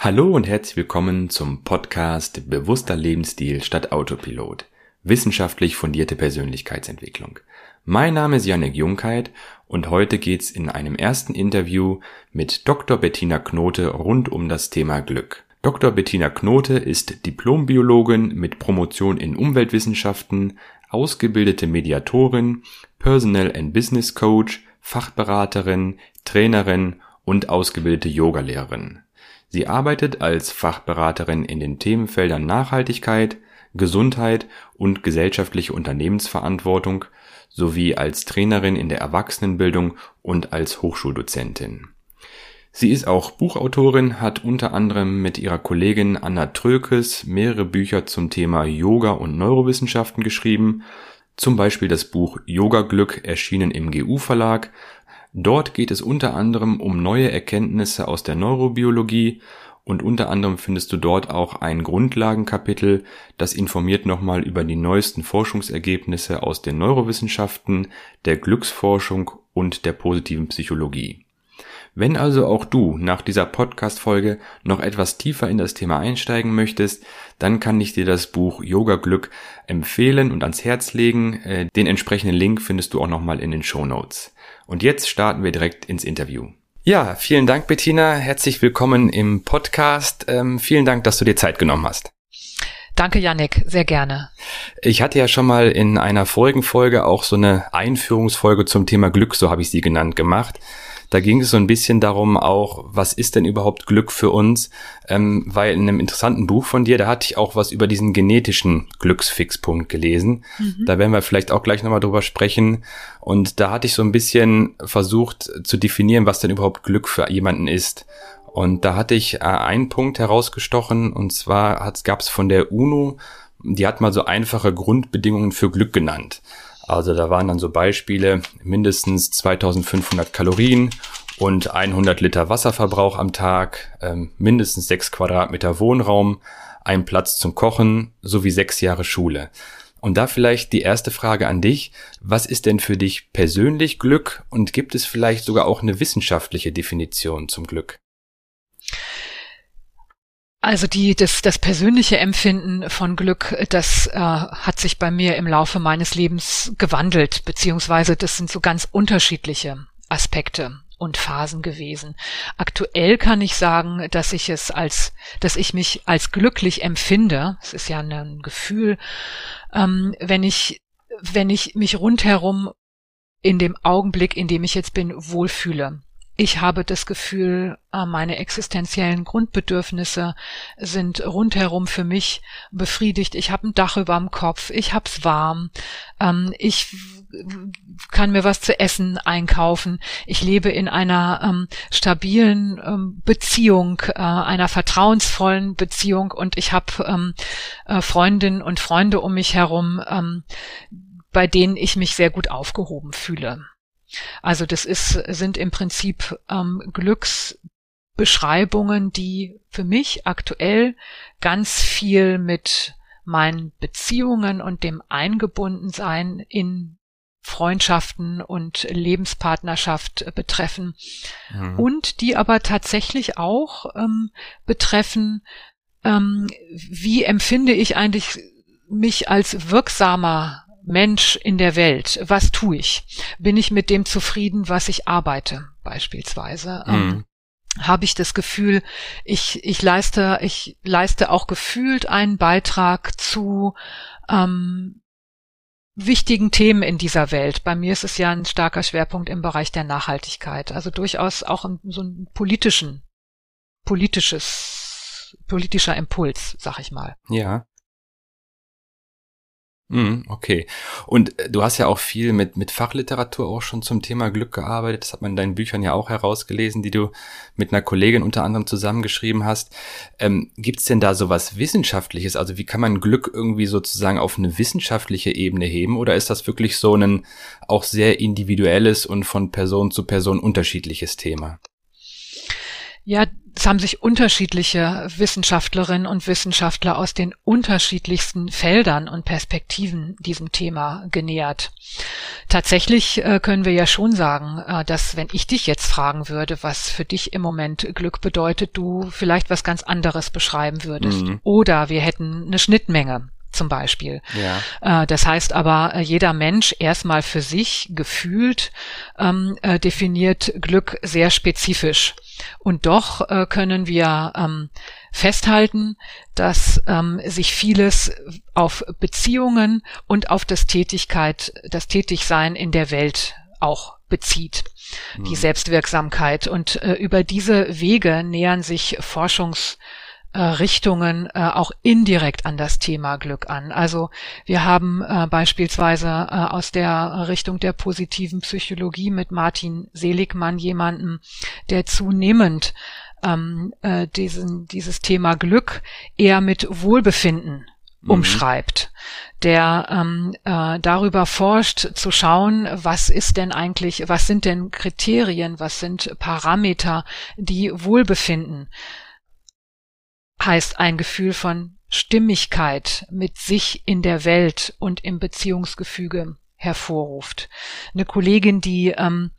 Hallo und herzlich willkommen zum Podcast Bewusster Lebensstil statt Autopilot. Wissenschaftlich fundierte Persönlichkeitsentwicklung. Mein Name ist Janek Jungkeit und heute geht's in einem ersten Interview mit Dr. Bettina Knote rund um das Thema Glück. Dr. Bettina Knote ist Diplombiologin mit Promotion in Umweltwissenschaften, ausgebildete Mediatorin, Personal and Business Coach, Fachberaterin, Trainerin und ausgebildete Yogalehrerin. Sie arbeitet als Fachberaterin in den Themenfeldern Nachhaltigkeit, Gesundheit und gesellschaftliche Unternehmensverantwortung sowie als Trainerin in der Erwachsenenbildung und als Hochschuldozentin. Sie ist auch Buchautorin, hat unter anderem mit ihrer Kollegin Anna Trökes mehrere Bücher zum Thema Yoga und Neurowissenschaften geschrieben, zum Beispiel das Buch Yoga Glück erschienen im GU Verlag Dort geht es unter anderem um neue Erkenntnisse aus der Neurobiologie und unter anderem findest du dort auch ein Grundlagenkapitel, das informiert nochmal über die neuesten Forschungsergebnisse aus den Neurowissenschaften, der Glücksforschung und der positiven Psychologie. Wenn also auch du nach dieser Podcast-Folge noch etwas tiefer in das Thema einsteigen möchtest, dann kann ich dir das Buch Yoga Glück empfehlen und ans Herz legen. Äh, den entsprechenden Link findest du auch nochmal in den Show Notes. Und jetzt starten wir direkt ins Interview. Ja, vielen Dank, Bettina. Herzlich willkommen im Podcast. Ähm, vielen Dank, dass du dir Zeit genommen hast. Danke, Yannick, sehr gerne. Ich hatte ja schon mal in einer vorigen Folge auch so eine Einführungsfolge zum Thema Glück, so habe ich sie genannt, gemacht. Da ging es so ein bisschen darum auch, was ist denn überhaupt Glück für uns? Ähm, weil in einem interessanten Buch von dir, da hatte ich auch was über diesen genetischen Glücksfixpunkt gelesen. Mhm. Da werden wir vielleicht auch gleich nochmal drüber sprechen. Und da hatte ich so ein bisschen versucht zu definieren, was denn überhaupt Glück für jemanden ist. Und da hatte ich äh, einen Punkt herausgestochen, und zwar gab es von der UNO, die hat mal so einfache Grundbedingungen für Glück genannt. Also da waren dann so Beispiele, mindestens 2500 Kalorien und 100 Liter Wasserverbrauch am Tag, ähm, mindestens 6 Quadratmeter Wohnraum, ein Platz zum Kochen sowie sechs Jahre Schule. Und da vielleicht die erste Frage an dich. Was ist denn für dich persönlich Glück und gibt es vielleicht sogar auch eine wissenschaftliche Definition zum Glück? Also die, das, das persönliche Empfinden von Glück, das äh, hat sich bei mir im Laufe meines Lebens gewandelt, beziehungsweise das sind so ganz unterschiedliche Aspekte und Phasen gewesen. Aktuell kann ich sagen, dass ich es als, dass ich mich als glücklich empfinde. Es ist ja ein Gefühl, ähm, wenn ich, wenn ich mich rundherum in dem Augenblick, in dem ich jetzt bin, wohlfühle ich habe das Gefühl, äh, meine existenziellen Grundbedürfnisse sind rundherum für mich befriedigt. Ich habe ein Dach über dem Kopf, ich hab's warm, ähm, ich kann mir was zu essen einkaufen. Ich lebe in einer ähm, stabilen ähm, Beziehung, äh, einer vertrauensvollen Beziehung und ich habe äh, Freundinnen und Freunde um mich herum, bei denen ich mich sehr gut aufgehoben fühle. Also das ist, sind im Prinzip ähm, Glücksbeschreibungen, die für mich aktuell ganz viel mit meinen Beziehungen und dem Eingebundensein in Freundschaften und Lebenspartnerschaft betreffen mhm. und die aber tatsächlich auch ähm, betreffen, ähm, wie empfinde ich eigentlich mich als wirksamer Mensch in der Welt, was tue ich? Bin ich mit dem zufrieden, was ich arbeite, beispielsweise? Mhm. Ähm, habe ich das Gefühl, ich, ich leiste, ich leiste auch gefühlt einen Beitrag zu ähm, wichtigen Themen in dieser Welt. Bei mir ist es ja ein starker Schwerpunkt im Bereich der Nachhaltigkeit, also durchaus auch so einen politischen, politisches, politischer Impuls, sag ich mal. Ja. Mm, okay. Und äh, du hast ja auch viel mit, mit Fachliteratur auch schon zum Thema Glück gearbeitet. Das hat man in deinen Büchern ja auch herausgelesen, die du mit einer Kollegin unter anderem zusammengeschrieben hast. Ähm, Gibt es denn da sowas Wissenschaftliches? Also wie kann man Glück irgendwie sozusagen auf eine wissenschaftliche Ebene heben? Oder ist das wirklich so ein auch sehr individuelles und von Person zu Person unterschiedliches Thema? Ja, es haben sich unterschiedliche Wissenschaftlerinnen und Wissenschaftler aus den unterschiedlichsten Feldern und Perspektiven diesem Thema genähert. Tatsächlich äh, können wir ja schon sagen, äh, dass wenn ich dich jetzt fragen würde, was für dich im Moment Glück bedeutet, du vielleicht was ganz anderes beschreiben würdest. Mhm. Oder wir hätten eine Schnittmenge zum Beispiel. Ja. Äh, das heißt aber, jeder Mensch erstmal für sich gefühlt ähm, äh, definiert Glück sehr spezifisch. Und doch äh, können wir ähm, festhalten, dass ähm, sich vieles auf Beziehungen und auf das Tätigkeit, das Tätigsein in der Welt auch bezieht, mhm. die Selbstwirksamkeit. Und äh, über diese Wege nähern sich Forschungs Richtungen äh, auch indirekt an das Thema Glück an. Also wir haben äh, beispielsweise äh, aus der Richtung der positiven Psychologie mit Martin Seligmann jemanden, der zunehmend ähm, äh, diesen, dieses Thema Glück eher mit Wohlbefinden mhm. umschreibt, der ähm, äh, darüber forscht, zu schauen, was ist denn eigentlich, was sind denn Kriterien, was sind Parameter, die Wohlbefinden heißt ein Gefühl von Stimmigkeit mit sich in der Welt und im Beziehungsgefüge hervorruft. Eine Kollegin, die ähm,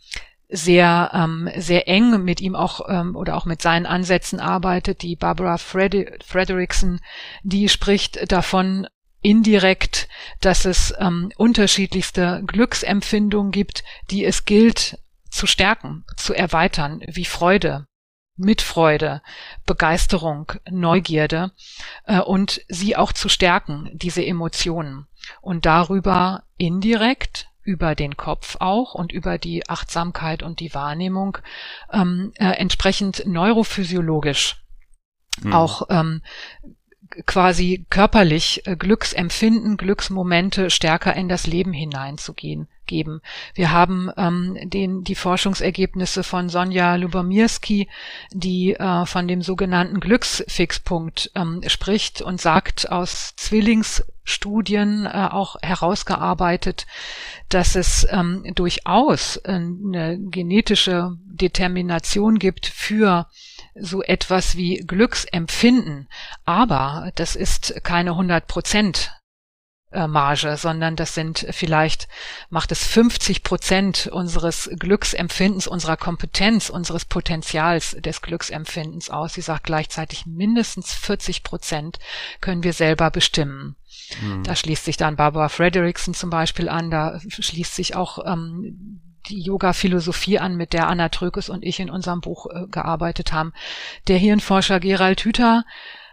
sehr ähm, sehr eng mit ihm auch ähm, oder auch mit seinen Ansätzen arbeitet, die Barbara Fred Frederickson, die spricht davon indirekt, dass es ähm, unterschiedlichste Glücksempfindungen gibt, die es gilt zu stärken, zu erweitern, wie Freude, Mitfreude, Begeisterung, Neugierde äh, und sie auch zu stärken, diese Emotionen. Und darüber indirekt über den Kopf auch und über die Achtsamkeit und die Wahrnehmung ähm, äh, entsprechend neurophysiologisch mhm. auch ähm, quasi körperlich äh, Glücksempfinden, Glücksmomente stärker in das Leben hineinzugehen geben. Wir haben ähm, den, die Forschungsergebnisse von Sonja Lubomirski, die äh, von dem sogenannten Glücksfixpunkt ähm, spricht und sagt aus Zwillingsstudien äh, auch herausgearbeitet, dass es ähm, durchaus äh, eine genetische Determination gibt für so etwas wie Glücksempfinden. Aber das ist keine 100 Prozent Marge, sondern das sind vielleicht, macht es 50 Prozent unseres Glücksempfindens, unserer Kompetenz, unseres Potenzials des Glücksempfindens aus. Sie sagt gleichzeitig mindestens 40 Prozent können wir selber bestimmen. Mhm. Da schließt sich dann Barbara Frederickson zum Beispiel an, da schließt sich auch ähm, die Yoga-Philosophie an, mit der Anna Trökes und ich in unserem Buch äh, gearbeitet haben. Der Hirnforscher Gerald Hüther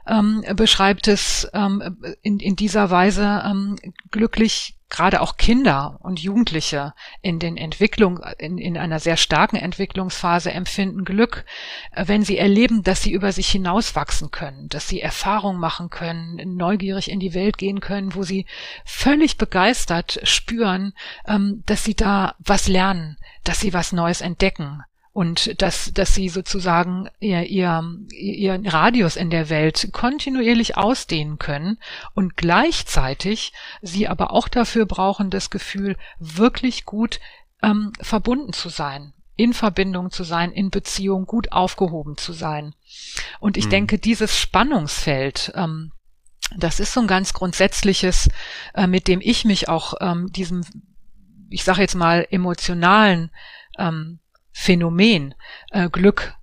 ähm, beschreibt es ähm, in, in dieser Weise ähm, glücklich gerade auch Kinder und Jugendliche in den Entwicklung, in, in einer sehr starken Entwicklungsphase empfinden Glück, äh, wenn sie erleben, dass sie über sich hinauswachsen können, dass sie Erfahrung machen können, neugierig in die Welt gehen können, wo sie völlig begeistert spüren, ähm, dass sie da was lernen, dass sie was Neues entdecken und dass, dass sie sozusagen ihr, ihr, ihren Radius in der Welt kontinuierlich ausdehnen können und gleichzeitig sie aber auch dafür brauchen, das Gefühl, wirklich gut ähm, verbunden zu sein, in Verbindung zu sein, in Beziehung gut aufgehoben zu sein. Und ich mhm. denke, dieses Spannungsfeld, ähm, das ist so ein ganz grundsätzliches, äh, mit dem ich mich auch ähm, diesem, ich sage jetzt mal, emotionalen ähm, Phänomen äh, Glück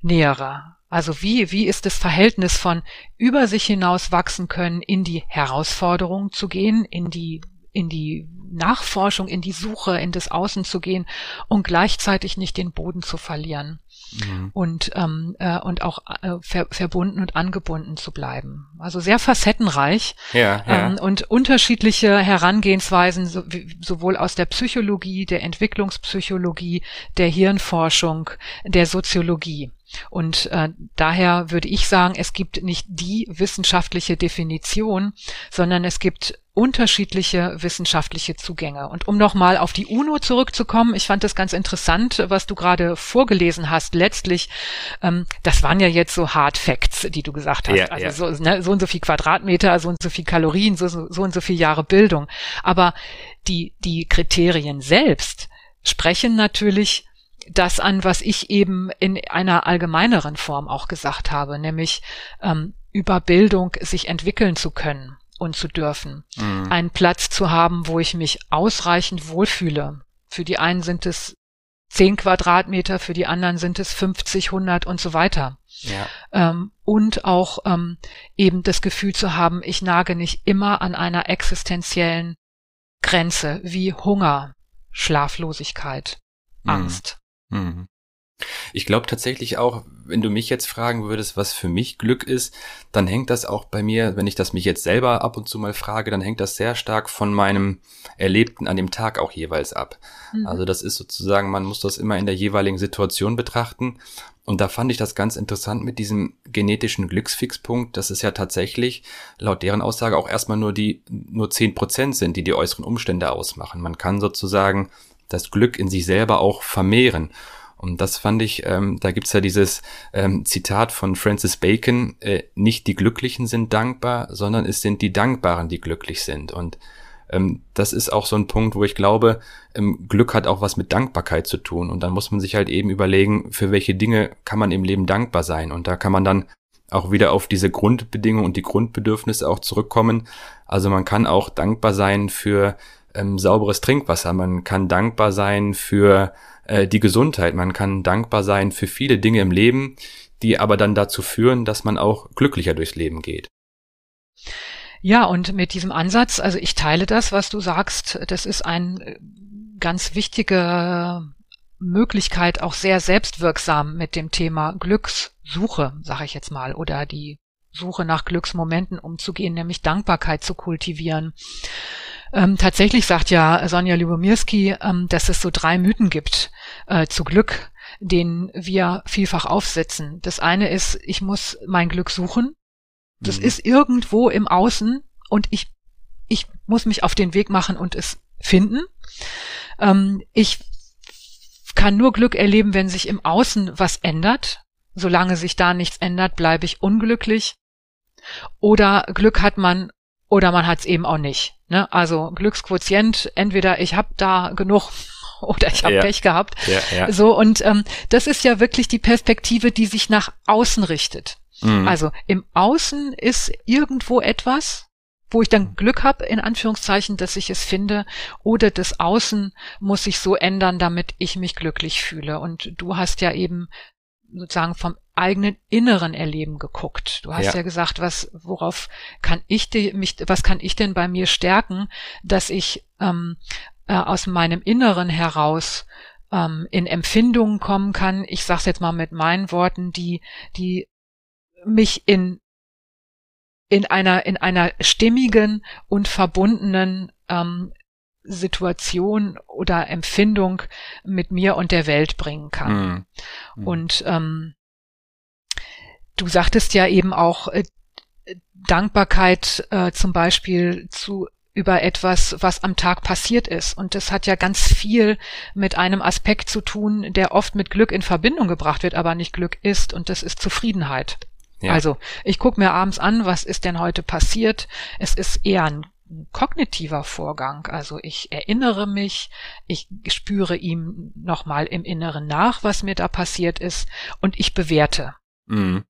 nähere. Also wie, wie ist das Verhältnis von über sich hinaus wachsen können, in die Herausforderung zu gehen, in die, in die Nachforschung, in die Suche, in das Außen zu gehen und gleichzeitig nicht den Boden zu verlieren mhm. und, ähm, äh, und auch äh, ver verbunden und angebunden zu bleiben. Also sehr facettenreich ja, ja. Ähm, und unterschiedliche Herangehensweisen so, wie, sowohl aus der Psychologie, der Entwicklungspsychologie, der Hirnforschung, der Soziologie. Und äh, daher würde ich sagen, es gibt nicht die wissenschaftliche Definition, sondern es gibt unterschiedliche wissenschaftliche Zugänge. Und um nochmal auf die UNO zurückzukommen, ich fand das ganz interessant, was du gerade vorgelesen hast. Letztlich, ähm, das waren ja jetzt so Hard Facts, die du gesagt hast. Ja, also ja. So, ne, so und so viel Quadratmeter, so und so viel Kalorien, so, so, so und so viel Jahre Bildung. Aber die, die Kriterien selbst sprechen natürlich das an, was ich eben in einer allgemeineren Form auch gesagt habe, nämlich ähm, über Bildung sich entwickeln zu können und zu dürfen. Mhm. Einen Platz zu haben, wo ich mich ausreichend wohlfühle. Für die einen sind es zehn Quadratmeter, für die anderen sind es 50, 100 und so weiter. Ja. Ähm, und auch ähm, eben das Gefühl zu haben, ich nage nicht immer an einer existenziellen Grenze wie Hunger, Schlaflosigkeit, mhm. Angst. Mhm. Ich glaube tatsächlich auch, wenn du mich jetzt fragen würdest, was für mich Glück ist, dann hängt das auch bei mir, wenn ich das mich jetzt selber ab und zu mal frage, dann hängt das sehr stark von meinem Erlebten an dem Tag auch jeweils ab. Mhm. Also das ist sozusagen, man muss das immer in der jeweiligen Situation betrachten. Und da fand ich das ganz interessant mit diesem genetischen Glücksfixpunkt, dass es ja tatsächlich laut deren Aussage auch erstmal nur die, nur zehn Prozent sind, die die äußeren Umstände ausmachen. Man kann sozusagen das Glück in sich selber auch vermehren. Und das fand ich, ähm, da gibt's ja dieses ähm, Zitat von Francis Bacon, äh, nicht die Glücklichen sind dankbar, sondern es sind die Dankbaren, die glücklich sind. Und ähm, das ist auch so ein Punkt, wo ich glaube, ähm, Glück hat auch was mit Dankbarkeit zu tun. Und dann muss man sich halt eben überlegen, für welche Dinge kann man im Leben dankbar sein. Und da kann man dann auch wieder auf diese Grundbedingungen und die Grundbedürfnisse auch zurückkommen. Also man kann auch dankbar sein für ähm, sauberes Trinkwasser, man kann dankbar sein für äh, die Gesundheit. Man kann dankbar sein für viele Dinge im Leben, die aber dann dazu führen, dass man auch glücklicher durchs Leben geht. Ja, und mit diesem Ansatz, also ich teile das, was du sagst, das ist ein äh, ganz wichtige Möglichkeit, auch sehr selbstwirksam mit dem Thema Glückssuche, sage ich jetzt mal, oder die Suche nach Glücksmomenten umzugehen, nämlich Dankbarkeit zu kultivieren. Ähm, tatsächlich sagt ja Sonja Lubomirski, ähm, dass es so drei Mythen gibt äh, zu Glück, den wir vielfach aufsetzen. Das eine ist, ich muss mein Glück suchen. Das mhm. ist irgendwo im Außen und ich, ich muss mich auf den Weg machen und es finden. Ähm, ich kann nur Glück erleben, wenn sich im Außen was ändert. Solange sich da nichts ändert, bleibe ich unglücklich. Oder Glück hat man oder man hat es eben auch nicht. Ne? Also Glücksquotient, entweder ich habe da genug oder ich habe ja. Pech gehabt. Ja, ja. So und ähm, das ist ja wirklich die Perspektive, die sich nach außen richtet. Mhm. Also im Außen ist irgendwo etwas, wo ich dann Glück habe, in Anführungszeichen, dass ich es finde, oder das Außen muss sich so ändern, damit ich mich glücklich fühle. Und du hast ja eben sozusagen vom eigenen inneren Erleben geguckt. Du hast ja, ja gesagt, was, worauf kann ich die, mich, was kann ich denn bei mir stärken, dass ich ähm, äh, aus meinem Inneren heraus ähm, in Empfindungen kommen kann. Ich sage jetzt mal mit meinen Worten, die, die mich in in einer in einer stimmigen und verbundenen ähm, Situation oder Empfindung mit mir und der Welt bringen kann. Mhm. Und ähm, du sagtest ja eben auch äh, Dankbarkeit äh, zum Beispiel zu über etwas, was am Tag passiert ist. Und das hat ja ganz viel mit einem Aspekt zu tun, der oft mit Glück in Verbindung gebracht wird, aber nicht Glück ist. Und das ist Zufriedenheit. Ja. Also ich gucke mir abends an, was ist denn heute passiert. Es ist eher ein kognitiver Vorgang. Also ich erinnere mich, ich spüre ihm nochmal im Inneren nach, was mir da passiert ist und ich bewerte. Mhm.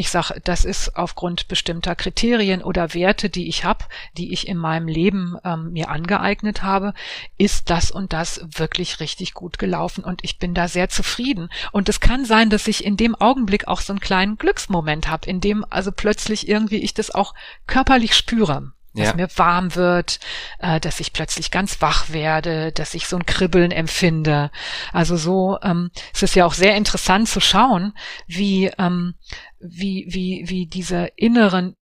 Ich sage, das ist aufgrund bestimmter Kriterien oder Werte, die ich habe, die ich in meinem Leben ähm, mir angeeignet habe, ist das und das wirklich richtig gut gelaufen und ich bin da sehr zufrieden. Und es kann sein, dass ich in dem Augenblick auch so einen kleinen Glücksmoment habe, in dem also plötzlich irgendwie ich das auch körperlich spüre dass ja. mir warm wird, äh, dass ich plötzlich ganz wach werde, dass ich so ein Kribbeln empfinde. Also so ähm, es ist ja auch sehr interessant zu schauen, wie ähm, wie wie wie diese inneren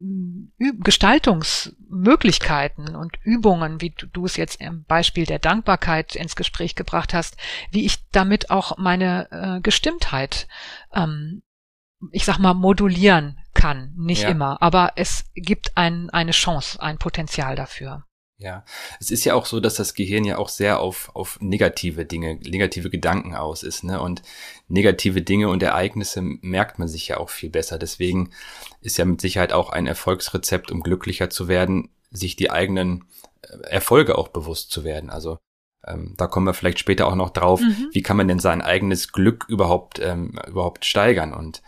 mm, Gestaltungsmöglichkeiten und Übungen, wie du, du, es jetzt im Beispiel der Dankbarkeit ins Gespräch gebracht hast, wie ich damit auch meine äh, Gestimmtheit ähm, ich sag mal, modulieren kann. Nicht ja. immer, aber es gibt ein, eine Chance, ein Potenzial dafür. Ja, es ist ja auch so, dass das Gehirn ja auch sehr auf, auf negative Dinge, negative Gedanken aus ist, ne? Und negative Dinge und Ereignisse merkt man sich ja auch viel besser. Deswegen ist ja mit Sicherheit auch ein Erfolgsrezept, um glücklicher zu werden, sich die eigenen äh, Erfolge auch bewusst zu werden. Also Ähm, da kommen wir vielleicht später auch noch drauf. Mhm. Wie kann man denn sein eigenes Glück überhaupt ähm, überhaupt steigern? Und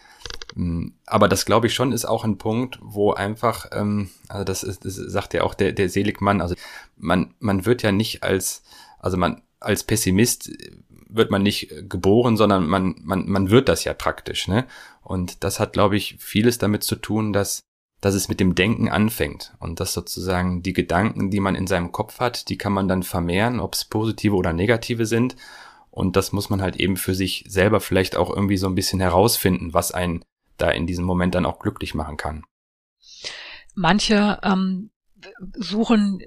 aber das glaube ich schon ist auch ein Punkt, wo einfach, ähm, also das, ist, das sagt ja auch der der Seligmann. Also man man wird ja nicht als also man als Pessimist wird man nicht geboren, sondern man man man wird das ja praktisch, ne? Und das hat glaube ich vieles damit zu tun, dass dass es mit dem Denken anfängt und dass sozusagen die Gedanken, die man in seinem Kopf hat, die kann man dann vermehren, ob es positive oder negative sind. Und das muss man halt eben für sich selber vielleicht auch irgendwie so ein bisschen herausfinden, was einen da in diesem Moment dann auch glücklich machen kann. Manche ähm, suchen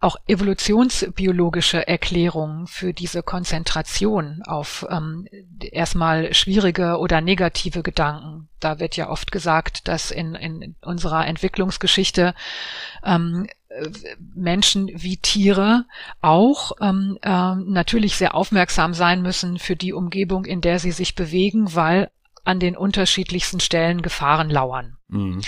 auch evolutionsbiologische Erklärungen für diese Konzentration auf ähm, erstmal schwierige oder negative Gedanken. Da wird ja oft gesagt, dass in, in unserer Entwicklungsgeschichte ähm, Menschen wie Tiere auch ähm, äh, natürlich sehr aufmerksam sein müssen für die Umgebung, in der sie sich bewegen, weil an den unterschiedlichsten Stellen Gefahren lauern. Mhm.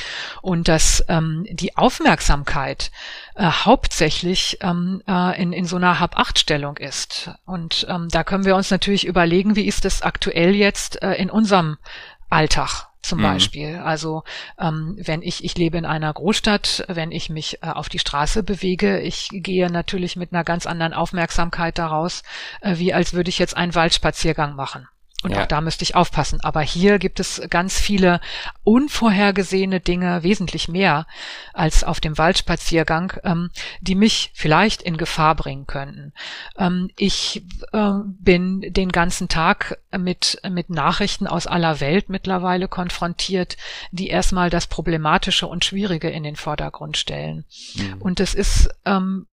Und dass ähm, die Aufmerksamkeit äh, hauptsächlich ähm, äh, in, in so einer Hab-Acht-Stellung ist. Und ähm, da können wir uns natürlich überlegen, wie ist es aktuell jetzt äh, in unserem Alltag zum mhm. Beispiel. Also ähm, wenn ich, ich lebe in einer Großstadt, wenn ich mich äh, auf die Straße bewege, ich gehe natürlich mit einer ganz anderen Aufmerksamkeit daraus, äh, wie als würde ich jetzt einen Waldspaziergang machen. Und ja. auch da müsste ich aufpassen. Aber hier gibt es ganz viele unvorhergesehene Dinge, wesentlich mehr als auf dem Waldspaziergang, ähm, die mich vielleicht in Gefahr bringen könnten. Ähm, ich äh, bin den ganzen Tag mit, mit Nachrichten aus aller Welt mittlerweile konfrontiert, die erstmal das Problematische und Schwierige in den Vordergrund stellen. Mhm. Und es ist ähm,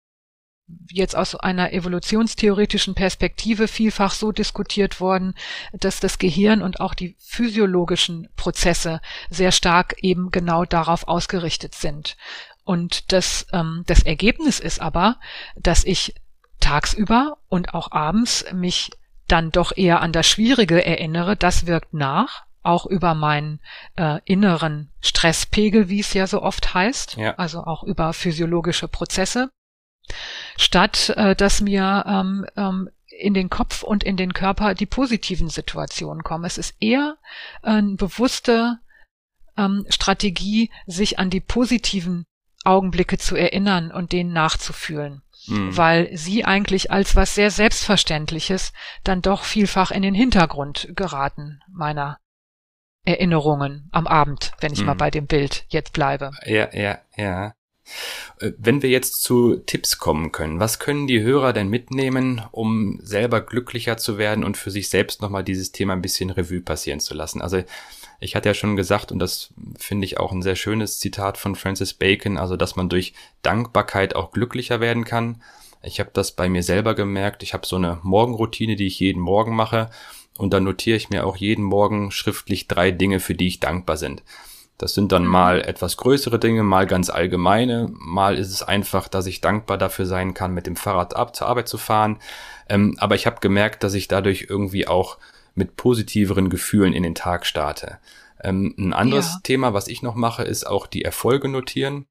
jetzt aus einer evolutionstheoretischen Perspektive vielfach so diskutiert worden, dass das Gehirn und auch die physiologischen Prozesse sehr stark eben genau darauf ausgerichtet sind. Und das, ähm, das Ergebnis ist aber, dass ich tagsüber und auch abends mich dann doch eher an das Schwierige erinnere. Das wirkt nach, auch über meinen äh, inneren Stresspegel, wie es ja so oft heißt, ja. also auch über physiologische Prozesse statt äh, dass mir ähm, ähm, in den Kopf und in den Körper die positiven Situationen kommen. Es ist eher eine bewusste ähm, Strategie, sich an die positiven Augenblicke zu erinnern und denen nachzufühlen. Mhm. Weil sie eigentlich als was sehr Selbstverständliches dann doch vielfach in den Hintergrund geraten meiner Erinnerungen am Abend, wenn ich mhm. mal bei dem Bild jetzt bleibe. Ja, ja, ja. Äh, wenn wir jetzt zu Tipps kommen können, was können die Hörer denn mitnehmen, um selber glücklicher zu werden und für sich selbst nochmal dieses Thema ein bisschen Revue passieren zu lassen? Also ich hatte ja schon gesagt, und das finde ich auch ein sehr schönes Zitat von Francis Bacon, also dass man durch Dankbarkeit auch glücklicher werden kann. Ich habe das bei mir selber gemerkt. Ich habe so eine Morgenroutine, die ich jeden Morgen mache. Und dann notiere ich mir auch jeden Morgen schriftlich drei Dinge, für die ich dankbar bin. Das sind dann mal etwas größere Dinge, mal ganz allgemeine, mal ist es einfach, dass ich dankbar dafür sein kann, mit dem Fahrrad ab zur Arbeit zu fahren. Ähm, aber ich habe gemerkt, dass ich dadurch irgendwie auch mit positiveren Gefühlen in den Tag starte. Ähm, ein anderes ja. Thema, was ich noch mache, ist auch die Erfolge notieren.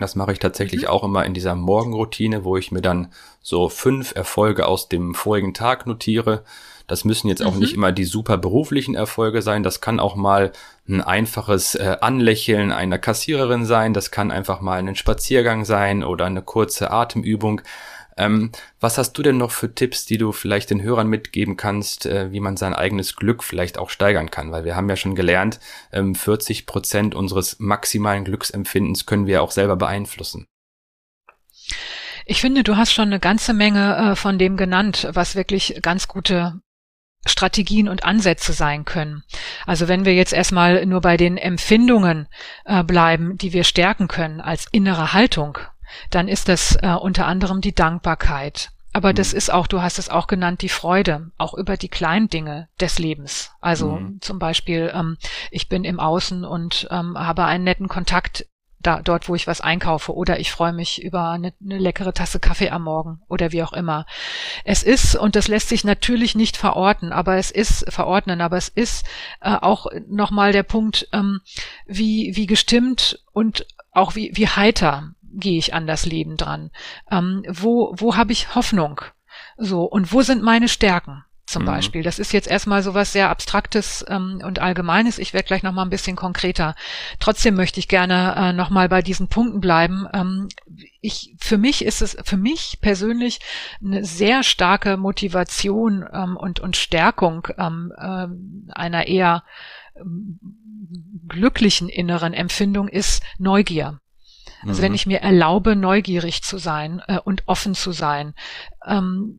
Das mache ich tatsächlich mhm. auch immer in dieser Morgenroutine, wo ich mir dann so fünf Erfolge aus dem vorigen Tag notiere. Das müssen jetzt auch mhm. nicht immer die super beruflichen Erfolge sein. Das kann auch mal ein einfaches äh, Anlächeln einer Kassiererin sein. Das kann einfach mal ein Spaziergang sein oder eine kurze Atemübung. Ähm, was hast du denn noch für Tipps, die du vielleicht den Hörern mitgeben kannst, äh, wie man sein eigenes Glück vielleicht auch steigern kann? Weil wir haben ja schon gelernt, ähm, 40 Prozent unseres maximalen Glücksempfindens können wir auch selber beeinflussen. Ich finde, du hast schon eine ganze Menge äh, von dem genannt, was wirklich ganz gute Strategien und Ansätze sein können. Also wenn wir jetzt erstmal nur bei den Empfindungen äh, bleiben, die wir stärken können als innere Haltung, dann ist das äh, unter anderem die Dankbarkeit. Aber mhm. das ist auch, du hast es auch genannt, die Freude, auch über die kleinen Dinge des Lebens. Also mhm. zum Beispiel, ähm, ich bin im Außen und ähm, habe einen netten Kontakt da, dort, wo ich was einkaufe oder ich freue mich über eine, eine leckere Tasse Kaffee am Morgen oder wie auch immer. Es ist, und das lässt sich natürlich nicht verorten, aber es ist, verordnen, aber es ist äh, auch nochmal der Punkt, ähm, wie, wie gestimmt und auch wie, wie heiter gehe ich an das Leben dran? Ähm, wo wo habe ich Hoffnung? So, und wo sind meine Stärken? Zum mhm. Beispiel. Das ist jetzt erstmal so was sehr Abstraktes ähm, und Allgemeines. Ich werde gleich noch mal ein bisschen konkreter. Trotzdem möchte ich gerne äh, noch mal bei diesen Punkten bleiben. Ähm, ich, für mich ist es, für mich persönlich eine sehr starke Motivation ähm, und, und Stärkung ähm, äh, einer eher ähm, glücklichen inneren Empfindung ist Neugier. Also mhm. wenn ich mir erlaube, neugierig zu sein äh, und offen zu sein. Ähm,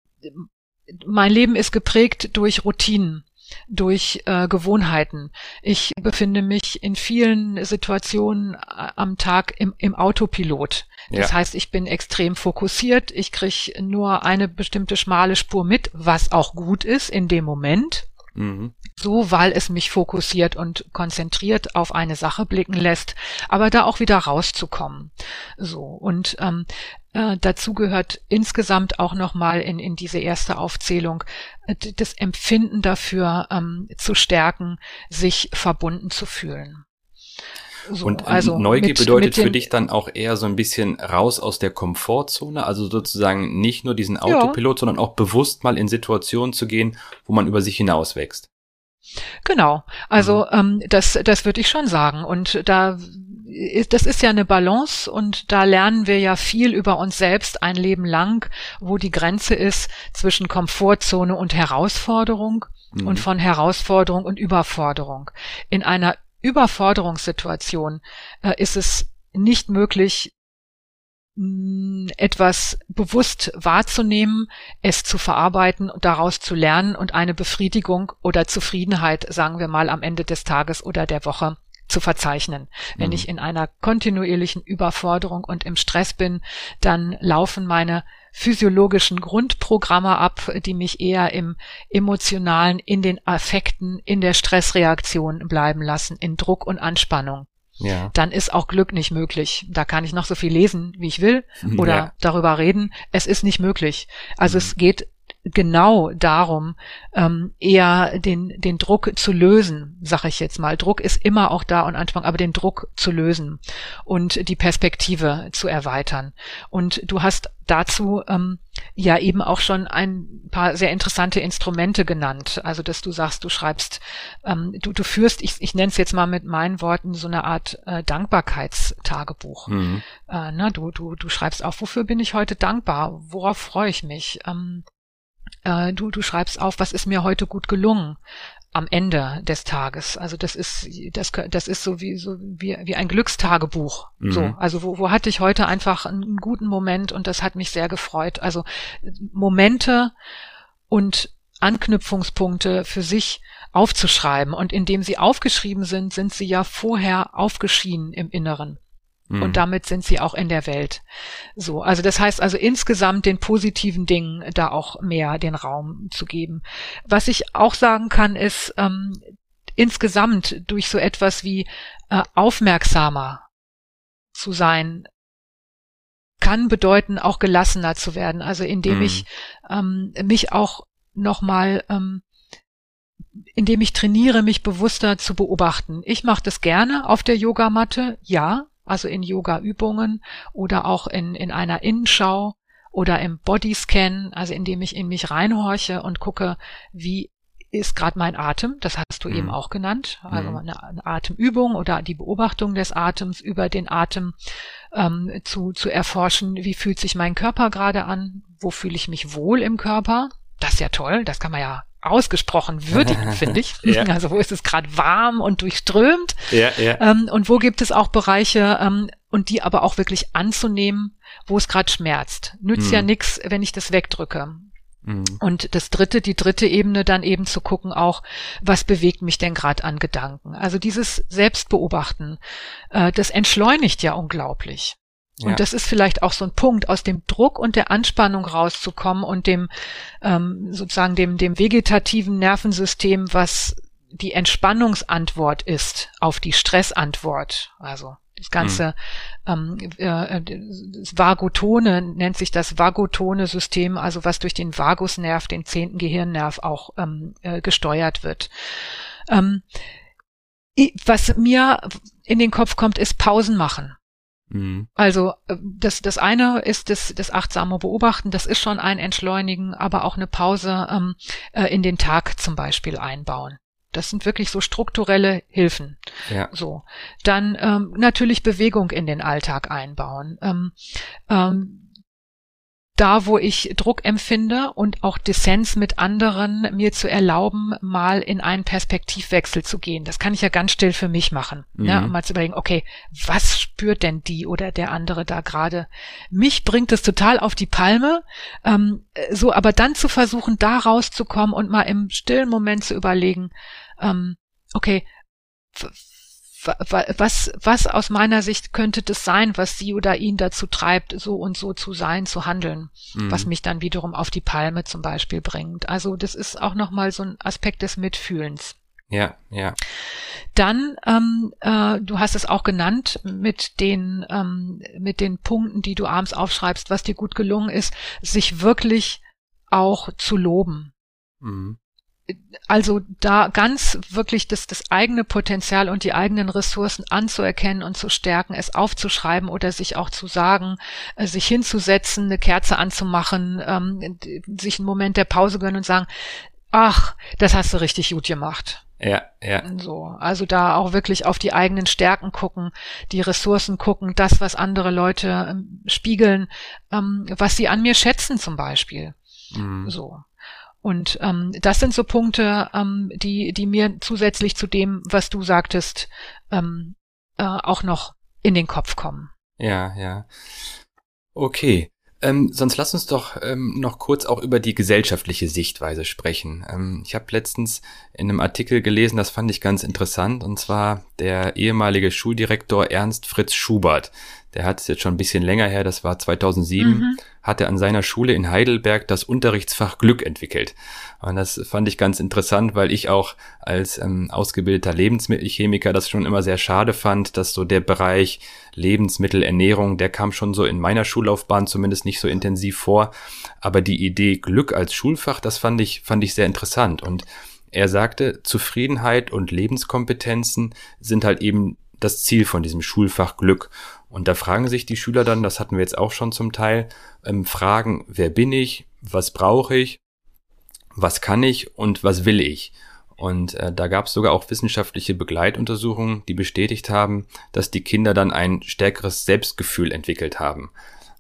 mein Leben ist geprägt durch Routinen durch äh, Gewohnheiten. Ich befinde mich in vielen Situationen äh, am Tag im, im Autopilot. Das ja. heißt, ich bin extrem fokussiert. Ich kriege nur eine bestimmte schmale Spur mit, was auch gut ist in dem Moment. Mhm. So, weil es mich fokussiert und konzentriert auf eine Sache blicken lässt, aber da auch wieder rauszukommen. So und ähm, äh, dazu gehört insgesamt auch nochmal in, in diese erste Aufzählung äh, das Empfinden dafür ähm, zu stärken, sich verbunden zu fühlen. So, und also Neugier mit, bedeutet mit für dich dann auch eher so ein bisschen raus aus der Komfortzone, also sozusagen nicht nur diesen Autopilot, ja. sondern auch bewusst mal in Situationen zu gehen, wo man über sich hinauswächst. Genau, also mhm. ähm, das, das würde ich schon sagen. Und da ist, das ist ja eine Balance und da lernen wir ja viel über uns selbst ein Leben lang, wo die Grenze ist zwischen Komfortzone und Herausforderung mhm. und von Herausforderung und Überforderung. In einer Überforderungssituation äh, ist es nicht möglich, etwas bewusst wahrzunehmen, es zu verarbeiten und daraus zu lernen und eine Befriedigung oder Zufriedenheit, sagen wir mal, am Ende des Tages oder der Woche zu verzeichnen. Wenn mhm. ich in einer kontinuierlichen Überforderung und im Stress bin, dann laufen meine physiologischen Grundprogramme ab, die mich eher im emotionalen, in den Affekten, in der Stressreaktion bleiben lassen, in Druck und Anspannung. Ja. Dann ist auch Glück nicht möglich. Da kann ich noch so viel lesen, wie ich will, oder ja. darüber reden. Es ist nicht möglich. Also mhm. es geht genau darum, ähm, eher den, den Druck zu lösen, sage ich jetzt mal. Druck ist immer auch da und Anspannung, aber den Druck zu lösen und die Perspektive zu erweitern. Und du hast dazu ähm, ja eben auch schon ein paar sehr interessante Instrumente genannt. Also dass du sagst, du schreibst, ähm, du, du führst, ich, ich nenne es jetzt mal mit meinen Worten, so eine Art äh, Dankbarkeitstagebuch. Mhm. Äh, ne, du, du, du schreibst auf, wofür bin ich heute dankbar? Worauf freue ich mich? Ähm, äh, du, du schreibst auf, was ist mir heute gut gelungen am Ende des Tages. Also das ist, das, das ist so wie, so wie, wie ein Glückstagebuch. Mhm. So, also wo, wo hatte ich heute einfach einen guten Moment und das hat mich sehr gefreut. Also Momente und Anknüpfungspunkte für sich aufzuschreiben. Und indem sie aufgeschrieben sind, sind sie ja vorher aufgeschienen im Inneren. Und mhm. damit sind sie auch in der Welt. So, also das heißt also insgesamt den positiven Dingen da auch mehr den Raum zu geben. Was ich auch sagen kann, ist ähm, insgesamt durch so etwas wie äh, aufmerksamer zu sein, kann bedeuten, auch gelassener zu werden. Also indem mhm. ich ähm, mich auch nochmal ähm, indem ich trainiere, mich bewusster zu beobachten. Ich mache das gerne auf der Yogamatte, ja, also in Yoga-Übungen oder auch in, in einer Innenschau oder im Bodyscan, also indem ich in mich reinhorche und gucke, wie ist gerade mein Atem, das hast du mhm. eben auch genannt, also mhm. eine, eine, Atemübung oder die Beobachtung des Atems über den Atem ähm, zu, zu erforschen, wie fühlt sich mein Körper gerade an, wo fühle ich mich wohl im Körper, das ist ja toll, das kann man ja ausgesprochen würdigen, finde ich. ja. Also wo ist es gerade warm und durchströmt? Ja, ja. Ähm, und wo gibt es auch Bereiche, ähm, und die aber auch wirklich anzunehmen, wo es gerade schmerzt. Nützt mhm. ja nichts, wenn ich das wegdrücke. Mhm. Und das dritte, die dritte Ebene dann eben zu gucken auch, was bewegt mich denn gerade an Gedanken. Also dieses Selbstbeobachten, äh, das entschleunigt ja unglaublich. Ja. Und das ist vielleicht auch so ein Punkt, aus dem Druck und der Anspannung rauszukommen und dem ähm, sozusagen dem, dem vegetativen Nervensystem, was die Entspannungsantwort ist auf die Stressantwort. Also das ganze mhm. ähm, äh, das Vagotone nennt sich das Vagotone System, also was durch den Vagusnerv, den zehnten Gehirnnerv auch ähm, äh, gesteuert wird. Ähm, was mir in den Kopf kommt, ist Pausen machen. Mhm. Also äh, das, das eine ist das, das achtsame Beobachten, das ist schon ein Entschleunigen, aber auch eine Pause ähm, äh, in den Tag zum Beispiel einbauen. Das sind wirklich so strukturelle Hilfen. Ja. So. Dann ähm, natürlich Bewegung in den Alltag einbauen. Ähm, ähm, da, wo ich Druck empfinde und auch Dissens mit anderen mir zu erlauben, mal in einen Perspektivwechsel zu gehen. Das kann ich ja ganz still für mich machen. Ne? Mhm. Ja, um mal zu überlegen, okay, was spürt denn die oder der andere da gerade? Mich bringt es total auf die Palme, ähm, so, aber dann zu versuchen, da rauszukommen und mal im stillen Moment zu überlegen, ähm, okay, was, was aus meiner Sicht könnte das sein, was sie oder ihn dazu treibt, so und so zu sein, zu handeln, mhm. was mich dann wiederum auf die Palme zum Beispiel bringt. Also das ist auch nochmal so ein Aspekt des Mitfühlens. Ja, ja. Dann, ähm, äh, du hast es auch genannt, mit den, ähm, mit den Punkten, die du abends aufschreibst, was dir gut gelungen ist, sich wirklich auch zu loben. Mhm also da ganz wirklich das, das eigene Potenzial und die eigenen Ressourcen anzuerkennen und zu stärken, es aufzuschreiben oder sich auch zu sagen, äh, sich hinzusetzen, eine Kerze anzumachen, ähm, sich einen Moment der Pause gönnen und sagen, ach, das hast du richtig gut gemacht. Ja, ja. So, also da auch wirklich auf die eigenen Stärken gucken, die Ressourcen gucken, das, was andere Leute ähm, spiegeln, ähm, was sie an mir schätzen zum Beispiel. Mhm. So. Und ähm, das sind so Punkte, ähm, die, die mir zusätzlich zu dem, was du sagtest, ähm, äh, auch noch in den Kopf kommen. Ja, ja. Okay. Ähm, sonst lass uns doch ähm, noch kurz auch über die gesellschaftliche Sichtweise sprechen. Ähm, ich habe letztens in einem Artikel gelesen, das fand ich ganz interessant, und zwar der ehemalige Schuldirektor Ernst Fritz Schubert der hat es jetzt schon ein bisschen länger her, das war 2007, mhm. Hat er an seiner Schule in Heidelberg das Unterrichtsfach Glück entwickelt. Und das fand ich ganz interessant, weil ich auch als ähm, ausgebildeter Lebensmittelchemiker das schon immer sehr schade fand, dass so der Bereich Lebensmittel, Ernährung, der kam schon so in meiner Schullaufbahn zumindest nicht so intensiv vor. Aber die Idee Glück als Schulfach, das fand ich, fand ich sehr interessant. Und er sagte, Zufriedenheit und Lebenskompetenzen sind halt eben das Ziel von diesem Schulfach Glück. Und da fragen sich die Schüler dann, das hatten wir jetzt auch schon zum Teil, ähm, fragen, wer bin ich, was brauche ich, was kann ich und was will ich. Und äh, da gab es sogar auch wissenschaftliche Begleituntersuchungen, die bestätigt haben, dass die Kinder dann ein stärkeres Selbstgefühl entwickelt haben.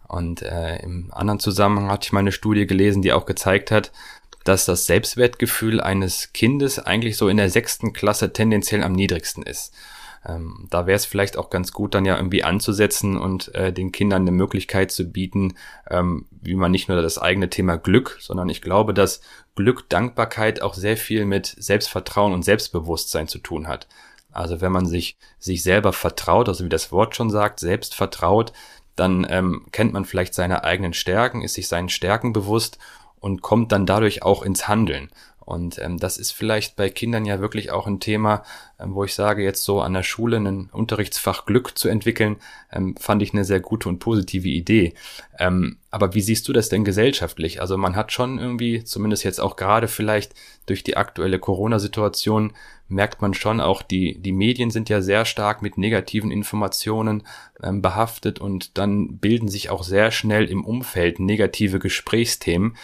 Und äh, im anderen Zusammenhang hatte ich mal eine Studie gelesen, die auch gezeigt hat, dass das Selbstwertgefühl eines Kindes eigentlich so in der sechsten Klasse tendenziell am niedrigsten ist. Ähm, da wäre es vielleicht auch ganz gut, dann ja irgendwie anzusetzen und äh, den Kindern eine Möglichkeit zu bieten, ähm, wie man nicht nur das eigene Thema Glück, sondern ich glaube, dass Glück, Dankbarkeit auch sehr viel mit Selbstvertrauen und Selbstbewusstsein zu tun hat. Also wenn man sich sich selber vertraut, also wie das Wort schon sagt, selbst vertraut, dann ähm, kennt man vielleicht seine eigenen Stärken, ist sich seinen Stärken bewusst und kommt dann dadurch auch ins Handeln. Und ähm, das ist vielleicht bei Kindern ja wirklich auch ein Thema, ähm, wo ich sage, jetzt so an der Schule ein Unterrichtsfach Glück zu entwickeln, ähm, fand ich eine sehr gute und positive Idee. Ähm, aber wie siehst du das denn gesellschaftlich? Also man hat schon irgendwie, zumindest jetzt auch gerade vielleicht durch die aktuelle Corona-Situation, merkt man schon auch, die, die Medien sind ja sehr stark mit negativen Informationen ähm, behaftet und dann bilden sich auch sehr schnell im Umfeld negative Gesprächsthemen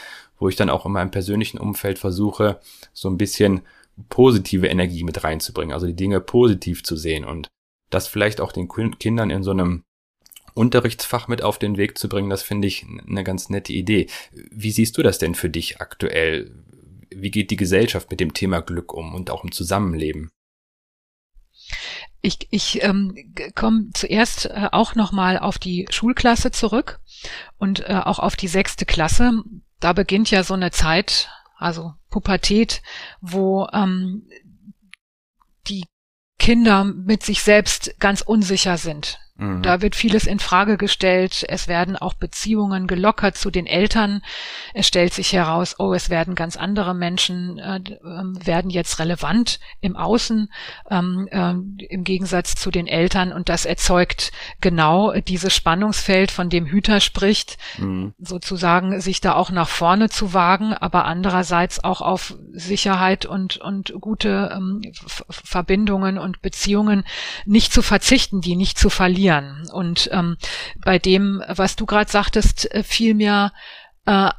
wo ich dann auch in meinem persönlichen Umfeld versuche, so ein bisschen positive Energie mit reinzubringen, also die Dinge positiv zu sehen und das vielleicht auch den Kindern in so einem Unterrichtsfach mit auf den Weg zu bringen, das finde ich eine ganz nette Idee. Wie siehst du das denn für dich aktuell? Wie geht die Gesellschaft mit dem Thema Glück um und auch im Zusammenleben? Ich, ich ähm, komme zuerst äh, auch nochmal auf die Schulklasse zurück und äh, auch auf die sechste Klasse da beginnt ja so eine Zeit, also Pubertät, wo ähm, die Kinder mit sich selbst ganz unsicher sind. Mhm. Da wird vieles in Frage gestellt. Es werden auch Beziehungen gelockert zu den Eltern. Es stellt sich heraus, oh, es werden ganz andere Menschen äh, ähm, werden jetzt relevant im Außen ähm, äh, im Gegensatz zu den Eltern und das erzeugt genau dieses Spannungsfeld, von dem Hüter spricht, mhm. sozusagen sich da auch nach vorne zu wagen, aber andererseits auch auf Sicherheit und und gute ähm, Verbindungen und Beziehungen nicht zu verzichten, die nicht zu verlieren funktionieren. Und ähm, bei dem, was du gerade sagtest, äh, fiel mir äh,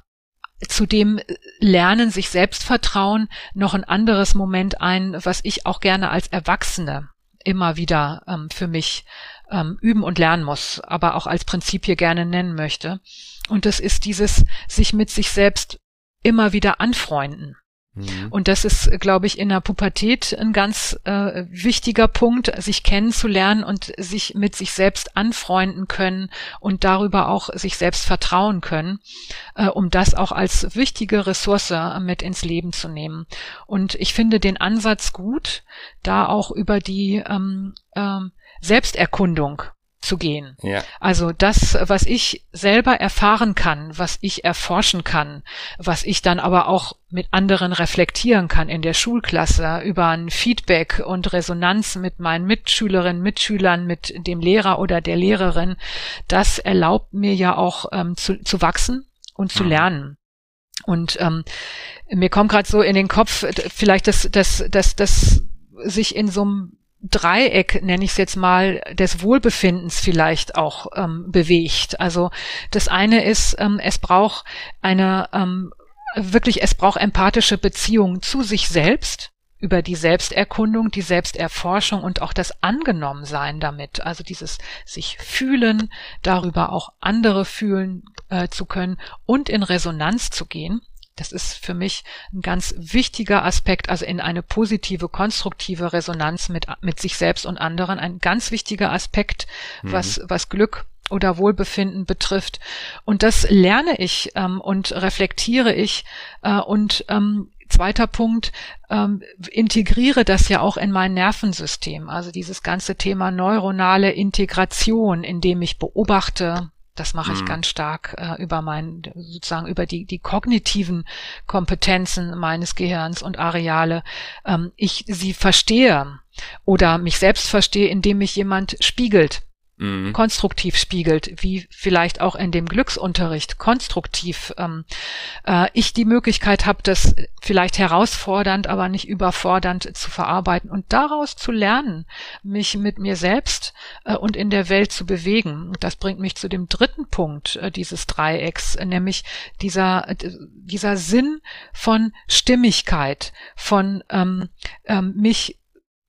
zu dem Lernen, sich selbst vertrauen, noch ein anderes Moment ein, was ich auch gerne als Erwachsene immer wieder ähm, für mich ähm, üben und lernen muss, aber auch als Prinzip hier gerne nennen möchte. Und das ist dieses sich mit sich selbst immer wieder anfreunden. Mhm. Und das ist, glaube ich, in der Pubertät ein ganz äh, wichtiger Punkt, sich kennenzulernen und sich mit sich selbst anfreunden können und darüber auch sich selbst vertrauen können, äh, um das auch als wichtige Ressource mit ins Leben zu nehmen. Und ich finde den Ansatz gut, da auch über die ähm, ähm, Selbsterkundung zu gehen. Ja. Also das, was ich selber erfahren kann, was ich erforschen kann, was ich dann aber auch mit anderen reflektieren kann in der Schulklasse über ein Feedback und Resonanz mit meinen Mitschülerinnen, Mitschülern, mit dem Lehrer oder der Lehrerin, das erlaubt mir ja auch ähm, zu, zu wachsen und zu mhm. lernen. Und ähm, mir kommt gerade so in den Kopf, vielleicht das, das, das, das sich in so einem Dreieck, nenne ich es jetzt mal, des Wohlbefindens vielleicht auch ähm, bewegt. Also das eine ist, ähm, es braucht eine ähm, wirklich, es braucht empathische Beziehungen zu sich selbst über die Selbsterkundung, die Selbsterforschung und auch das Angenommensein damit, also dieses sich fühlen, darüber auch andere fühlen äh, zu können und in Resonanz zu gehen. Das ist für mich ein ganz wichtiger Aspekt, also in eine positive, konstruktive Resonanz mit, mit sich selbst und anderen, ein ganz wichtiger Aspekt, mhm. was, was Glück oder Wohlbefinden betrifft. Und das lerne ich ähm, und reflektiere ich äh, und ähm, Zweiter Punkt, ähm, integriere das ja auch in mein Nervensystem. Also dieses ganze Thema neuronale Integration, indem ich beobachte, das mache ich mhm. ganz stark äh, über mein, sozusagen über die, die kognitiven Kompetenzen meines Gehirns und Areale. Ähm, ich sie verstehe oder mich selbst verstehe, indem mich jemand spiegelt mhm. konstruktiv spiegelt, wie vielleicht auch in dem Glücksunterricht konstruktiv ähm, äh, ich die Möglichkeit habe, das vielleicht herausfordernd, aber nicht überfordernd zu verarbeiten und daraus zu lernen, mich mit mir selbst äh, und in der Welt zu bewegen. Das bringt mich zu dem dritten Punkt äh, dieses Dreiecks, nämlich dieser, dieser Sinn von Stimmigkeit, von ähm, ähm, mich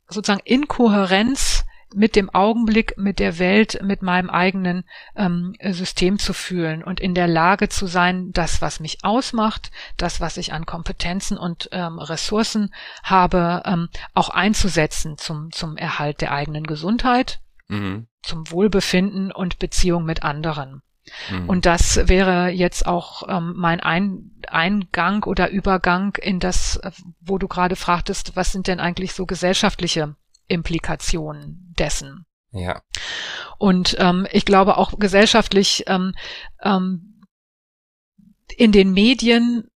sozusagen in Kohärenz mit dem Augenblick, mit der Welt, mit meinem eigenen ähm, System zu fühlen und in der Lage zu sein, das, was mich ausmacht, das, was ich an Kompetenzen und ähm, Ressourcen habe, ähm, auch einzusetzen zum, zum Erhalt der eigenen Gesundheit, mhm. zum Wohlbefinden und Beziehung mit anderen. Mhm. Und das wäre jetzt auch ähm, mein Ein Eingang oder Übergang in das, wo du gerade fragtest, was sind denn eigentlich so gesellschaftliche Implikationen dessen. Ja. Und ähm, ich glaube auch gesellschaftlich ähm, ähm, in den Medien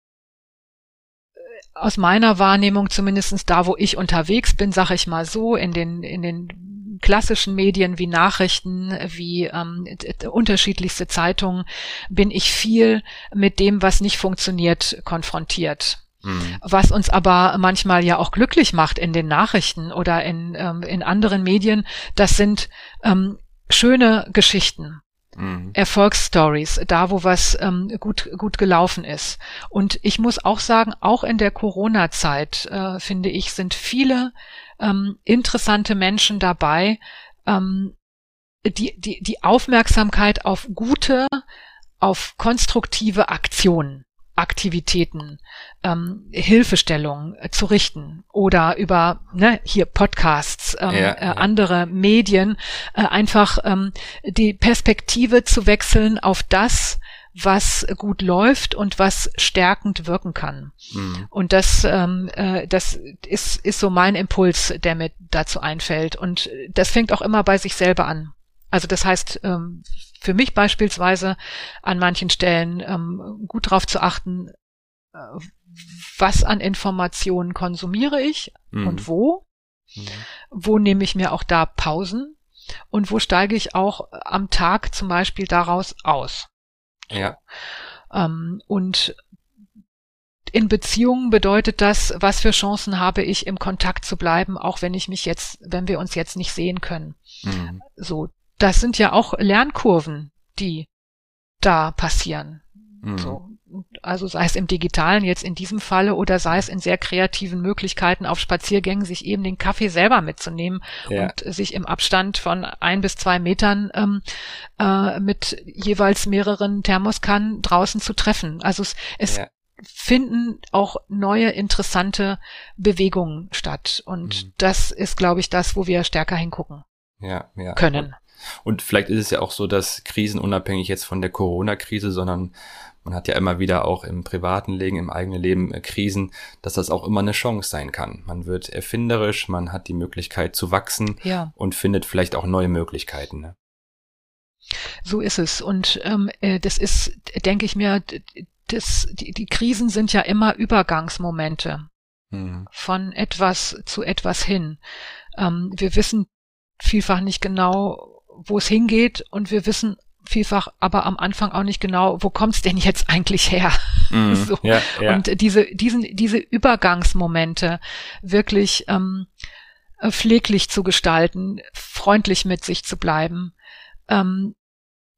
äh, aus meiner Wahrnehmung zumindestens da, wo ich unterwegs bin, sage ich mal so, in den, in den klassischen Medien wie Nachrichten, wie ähm, unterschiedlichste Zeitungen, bin ich viel mit dem, was nicht funktioniert, konfrontiert. Mhm. Was uns aber manchmal ja auch glücklich macht in den Nachrichten oder in, ähm, in anderen Medien, das sind ähm, schöne Geschichten. Mhm. Erfolgsstories, da wo was ähm, gut gut gelaufen ist. Und ich muss auch sagen, auch in der Corona-Zeit äh, finde ich sind viele ähm, interessante Menschen dabei, ähm, die die die Aufmerksamkeit auf gute, auf konstruktive Aktionen Aktivitäten, ähm, Hilfestellungen äh, zu richten oder über ne, hier Podcasts, ähm, ja, äh, ja. andere Medien, äh, einfach ähm, die Perspektive zu wechseln auf das, was gut läuft und was stärkend wirken kann. Mhm. Und das, ähm, äh, das ist, ist so mein Impuls, der mir dazu einfällt. Und das fängt auch immer bei sich selber an. Also das heißt, ähm, für mich beispielsweise an manchen Stellen ähm, gut darauf zu achten, äh, was an Informationen konsumiere ich mhm. und wo. Mhm. Wo nehme ich mir auch da Pausen und wo steige ich auch am Tag zum Beispiel daraus aus. Ja. Ähm, und in Beziehungen bedeutet das, was für Chancen habe ich, im Kontakt zu bleiben, auch wenn ich mich jetzt, wenn wir uns jetzt nicht sehen können. Mhm. So, das sind ja auch Lernkurven, die da passieren. Mhm. So. Also sei es im Digitalen jetzt in diesem Falle oder sei es in sehr kreativen Möglichkeiten auf Spaziergängen, sich eben den Kaffee selber mitzunehmen ja. und sich im Abstand von ein bis zwei Metern ähm, äh, mit jeweils mehreren Thermoskannen draußen zu treffen. Also es, es ja. finden auch neue interessante Bewegungen statt. Und mhm. das ist, glaube ich, das, wo wir stärker hingucken ja, ja. können. Und vielleicht ist es ja auch so, dass Krisen unabhängig jetzt von der Corona-Krise, sondern man hat ja immer wieder auch im privaten Leben, im eigenen Leben äh, Krisen, dass das auch immer eine Chance sein kann. Man wird erfinderisch, man hat die Möglichkeit zu wachsen ja. und findet vielleicht auch neue Möglichkeiten. Ne? So ist es. Und ähm, äh, das ist, denke ich mir, das, die, die Krisen sind ja immer Übergangsmomente mhm. von etwas zu etwas hin. Ähm, wir wissen vielfach nicht genau, wo es hingeht und wir wissen vielfach aber am Anfang auch nicht genau, wo kommt's denn jetzt eigentlich her? Mm, so. ja, ja. Und diese, diesen, diese Übergangsmomente wirklich ähm, pfleglich zu gestalten, freundlich mit sich zu bleiben, ähm,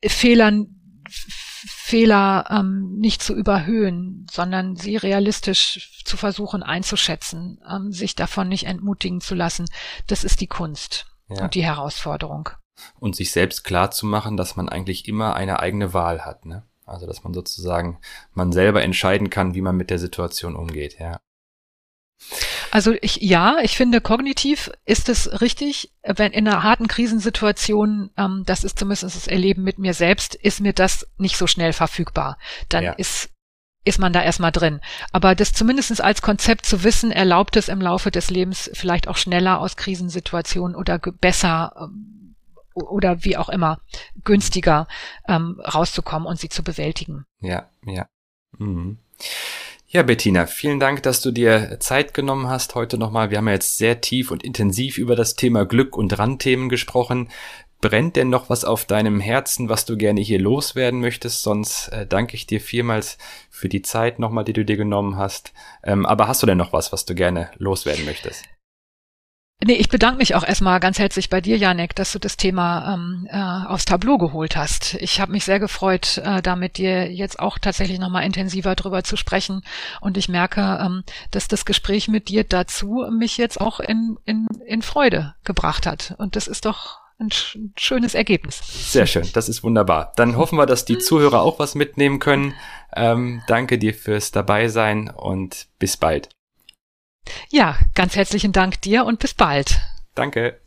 Fehlern, Fehler ähm, nicht zu überhöhen, sondern sie realistisch zu versuchen einzuschätzen, ähm, sich davon nicht entmutigen zu lassen, das ist die Kunst ja. und die Herausforderung und sich selbst klar zu machen, dass man eigentlich immer eine eigene Wahl hat. Ne? Also dass man sozusagen man selber entscheiden kann, wie man mit der Situation umgeht. Ja. Also ich, ja, ich finde kognitiv ist es richtig, wenn in einer harten Krisensituation, ähm, das ist zumindest das Erleben mit mir selbst, ist mir das nicht so schnell verfügbar. Dann ja. ist ist man da erstmal drin. Aber das zumindest als Konzept zu wissen, erlaubt es im Laufe des Lebens vielleicht auch schneller aus Krisensituationen oder besser ähm, oder wie auch immer günstiger ähm, rauszukommen und sie zu bewältigen. Ja, ja. Mhm. Ja, Bettina, vielen Dank, dass du dir Zeit genommen hast heute nochmal. Wir haben ja jetzt sehr tief und intensiv über das Thema Glück und Randthemen gesprochen. Brennt denn noch was auf deinem Herzen, was du gerne hier loswerden möchtest? Sonst äh, danke ich dir vielmals für die Zeit nochmal, die du dir genommen hast. Ähm, aber hast du denn noch was, was du gerne loswerden möchtest? Nee, ich bedanke mich auch erstmal ganz herzlich bei dir, Janek, dass du das Thema ähm, äh, aufs Tableau geholt hast. Ich habe mich sehr gefreut, äh, da mit dir jetzt auch tatsächlich nochmal intensiver drüber zu sprechen. Und ich merke, ähm, dass das Gespräch mit dir dazu mich jetzt auch in, in, in Freude gebracht hat. Und das ist doch ein schönes Ergebnis. Sehr schön, das ist wunderbar. Dann hoffen wir, dass die Zuhörer auch was mitnehmen können. Ähm, danke dir fürs Dabeisein und bis bald. Ja, ganz herzlichen Dank dir und bis bald. Danke.